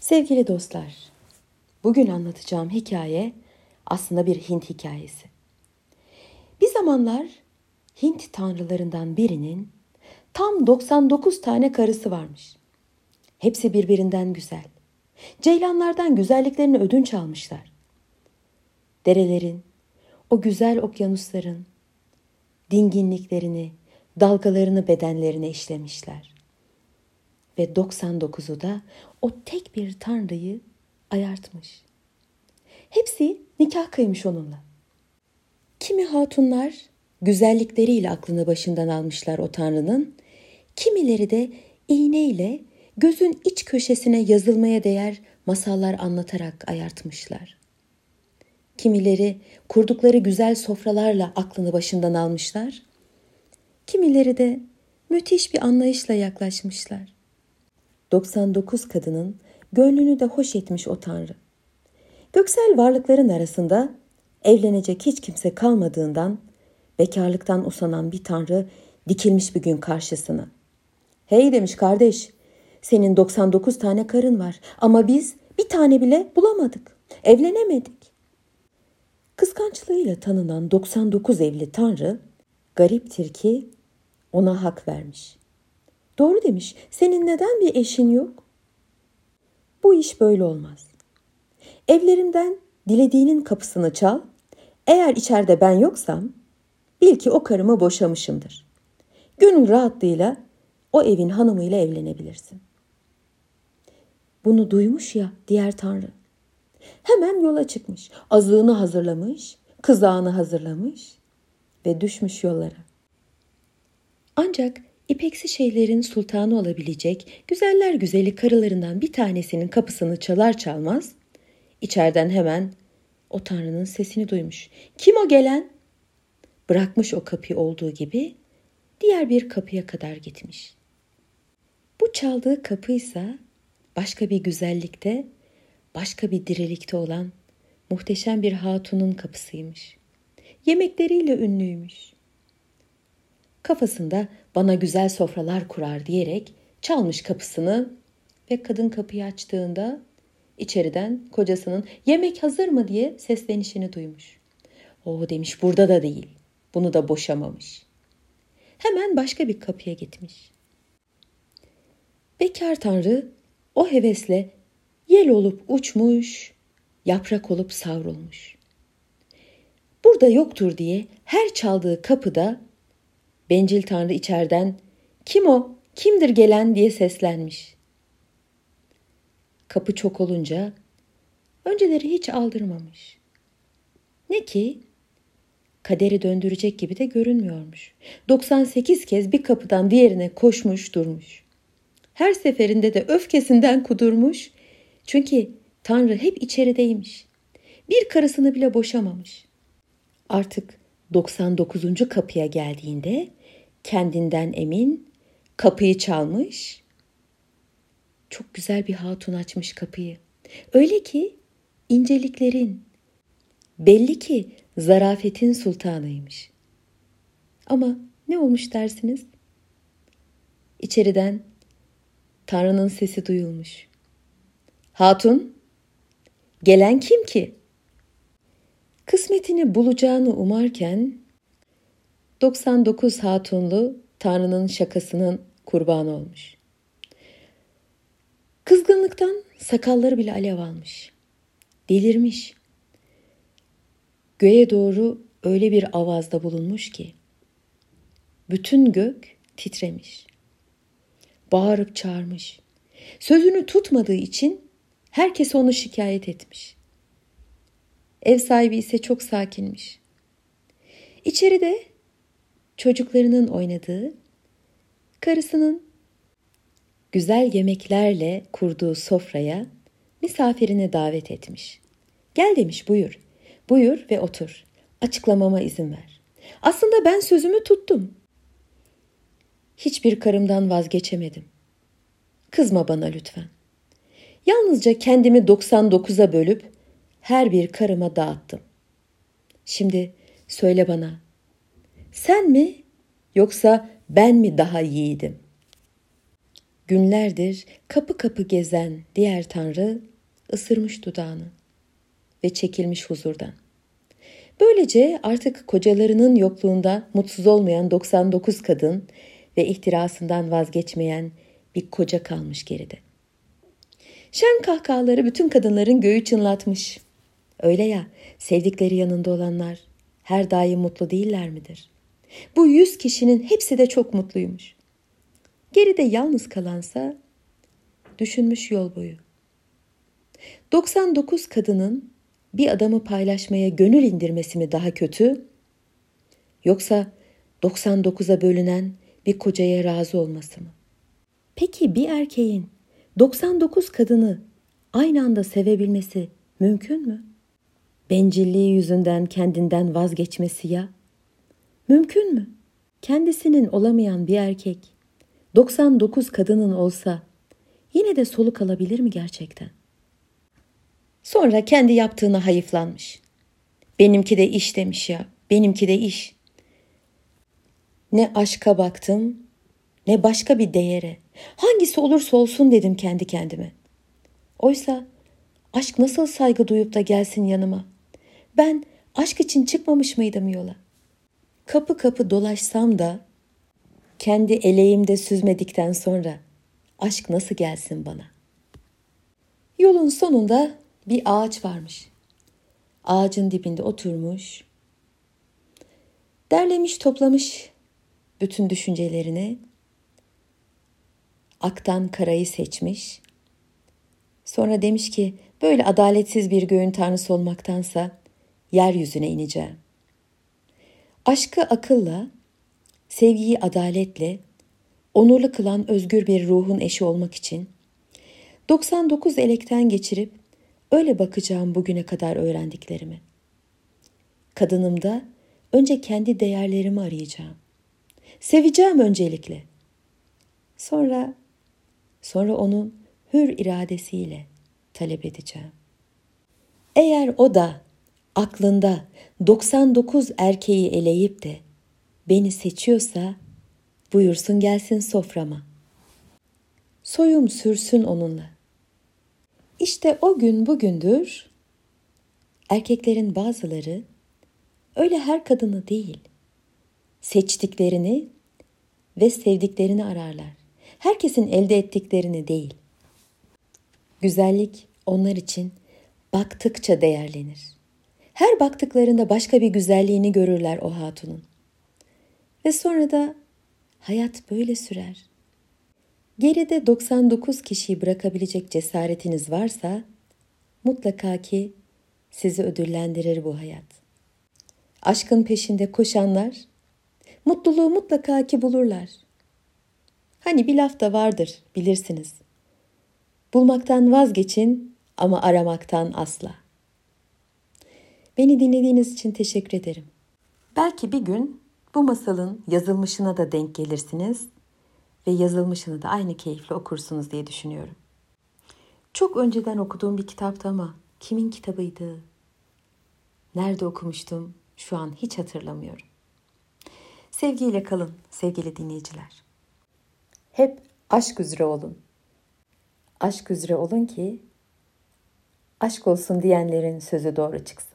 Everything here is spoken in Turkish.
Sevgili dostlar, bugün anlatacağım hikaye aslında bir Hint hikayesi. Bir zamanlar Hint tanrılarından birinin tam 99 tane karısı varmış. Hepsi birbirinden güzel. Ceylanlardan güzelliklerini ödünç almışlar. Derelerin, o güzel okyanusların dinginliklerini, dalgalarını bedenlerine işlemişler. Ve 99'u da o tek bir tanrıyı ayartmış. Hepsi nikah kıymış onunla. Kimi hatunlar güzellikleriyle aklını başından almışlar o tanrının, kimileri de iğneyle gözün iç köşesine yazılmaya değer masallar anlatarak ayartmışlar. Kimileri kurdukları güzel sofralarla aklını başından almışlar. Kimileri de müthiş bir anlayışla yaklaşmışlar. 99 kadının gönlünü de hoş etmiş o tanrı. Göksel varlıkların arasında evlenecek hiç kimse kalmadığından bekarlıktan usanan bir tanrı dikilmiş bir gün karşısına. Hey demiş kardeş, senin 99 tane karın var ama biz bir tane bile bulamadık. Evlenemedik. Kıskançlığıyla tanınan 99 evli tanrı gariptir ki ona hak vermiş. Doğru demiş. Senin neden bir eşin yok? Bu iş böyle olmaz. Evlerimden dilediğinin kapısını çal. Eğer içeride ben yoksam bil ki o karımı boşamışımdır. Gönül rahatlığıyla o evin hanımıyla evlenebilirsin. Bunu duymuş ya diğer tanrı. Hemen yola çıkmış. Azığını hazırlamış, kızağını hazırlamış ve düşmüş yollara. Ancak ipeksi şeylerin sultanı olabilecek güzeller güzeli karılarından bir tanesinin kapısını çalar çalmaz içeriden hemen o tanrının sesini duymuş. Kim o gelen? Bırakmış o kapıyı olduğu gibi diğer bir kapıya kadar gitmiş. Bu çaldığı kapıysa başka bir güzellikte başka bir dirilikte olan muhteşem bir hatunun kapısıymış. Yemekleriyle ünlüymüş. Kafasında bana güzel sofralar kurar diyerek çalmış kapısını ve kadın kapıyı açtığında içeriden kocasının yemek hazır mı diye seslenişini duymuş. O demiş burada da değil. Bunu da boşamamış. Hemen başka bir kapıya gitmiş. Bekar Tanrı o hevesle Yel olup uçmuş, yaprak olup savrulmuş. Burada yoktur diye her çaldığı kapıda bencil tanrı içerden kim o, kimdir gelen diye seslenmiş. Kapı çok olunca önceleri hiç aldırmamış. Ne ki kaderi döndürecek gibi de görünmüyormuş. 98 kez bir kapıdan diğerine koşmuş durmuş. Her seferinde de öfkesinden kudurmuş, çünkü Tanrı hep içerideymiş. Bir karısını bile boşamamış. Artık 99. kapıya geldiğinde kendinden emin kapıyı çalmış. Çok güzel bir hatun açmış kapıyı. Öyle ki inceliklerin belli ki zarafetin sultanıymış. Ama ne olmuş dersiniz? İçeriden Tanrı'nın sesi duyulmuş. Hatun, gelen kim ki? Kısmetini bulacağını umarken 99 hatunlu Tanrı'nın şakasının kurbanı olmuş. Kızgınlıktan sakalları bile alev almış. Delirmiş. Göğe doğru öyle bir avazda bulunmuş ki bütün gök titremiş. Bağırıp çağırmış. Sözünü tutmadığı için Herkes onu şikayet etmiş. Ev sahibi ise çok sakinmiş. İçeride çocuklarının oynadığı, karısının güzel yemeklerle kurduğu sofraya misafirini davet etmiş. Gel demiş buyur. Buyur ve otur. Açıklamama izin ver. Aslında ben sözümü tuttum. Hiçbir karımdan vazgeçemedim. Kızma bana lütfen. Yalnızca kendimi 99'a bölüp her bir karıma dağıttım. Şimdi söyle bana. Sen mi yoksa ben mi daha yiğidim? günlerdir kapı kapı gezen diğer tanrı ısırmış dudağını ve çekilmiş huzurdan. Böylece artık kocalarının yokluğunda mutsuz olmayan 99 kadın ve ihtirasından vazgeçmeyen bir koca kalmış geride. Şen kahkahaları bütün kadınların göğü çınlatmış. Öyle ya, sevdikleri yanında olanlar her daim mutlu değiller midir? Bu yüz kişinin hepsi de çok mutluymuş. Geride yalnız kalansa düşünmüş yol boyu. 99 kadının bir adamı paylaşmaya gönül indirmesi mi daha kötü? Yoksa 99'a bölünen bir kocaya razı olması mı? Peki bir erkeğin 99 kadını aynı anda sevebilmesi mümkün mü? Bencilliği yüzünden kendinden vazgeçmesi ya? Mümkün mü? Kendisinin olamayan bir erkek 99 kadının olsa yine de soluk alabilir mi gerçekten? Sonra kendi yaptığına hayıflanmış. Benimki de iş demiş ya, benimki de iş. Ne aşka baktım, ne başka bir değere. Hangisi olursa olsun dedim kendi kendime. Oysa aşk nasıl saygı duyup da gelsin yanıma? Ben aşk için çıkmamış mıydım yola? Kapı kapı dolaşsam da kendi eleğimde süzmedikten sonra aşk nasıl gelsin bana? Yolun sonunda bir ağaç varmış. Ağacın dibinde oturmuş, derlemiş toplamış bütün düşüncelerini, aktan karayı seçmiş. Sonra demiş ki böyle adaletsiz bir göğün tanrısı olmaktansa yeryüzüne ineceğim. Aşkı akılla, sevgiyi adaletle, onurlu kılan özgür bir ruhun eşi olmak için 99 elekten geçirip öyle bakacağım bugüne kadar öğrendiklerimi. Kadınımda önce kendi değerlerimi arayacağım. Seveceğim öncelikle. Sonra sonra onun hür iradesiyle talep edeceğim. Eğer o da aklında 99 erkeği eleyip de beni seçiyorsa buyursun gelsin soframa. Soyum sürsün onunla. İşte o gün bugündür erkeklerin bazıları öyle her kadını değil, seçtiklerini ve sevdiklerini ararlar. Herkesin elde ettiklerini değil. Güzellik onlar için baktıkça değerlenir. Her baktıklarında başka bir güzelliğini görürler o hatunun. Ve sonra da hayat böyle sürer. Geride 99 kişiyi bırakabilecek cesaretiniz varsa mutlaka ki sizi ödüllendirir bu hayat. Aşkın peşinde koşanlar mutluluğu mutlaka ki bulurlar. Hani bir laf da vardır bilirsiniz. Bulmaktan vazgeçin ama aramaktan asla. Beni dinlediğiniz için teşekkür ederim. Belki bir gün bu masalın yazılmışına da denk gelirsiniz ve yazılmışını da aynı keyifle okursunuz diye düşünüyorum. Çok önceden okuduğum bir kitaptı ama kimin kitabıydı? Nerede okumuştum? Şu an hiç hatırlamıyorum. Sevgiyle kalın sevgili dinleyiciler. Hep aşk üzere olun. Aşk üzere olun ki aşk olsun diyenlerin sözü doğru çıksın.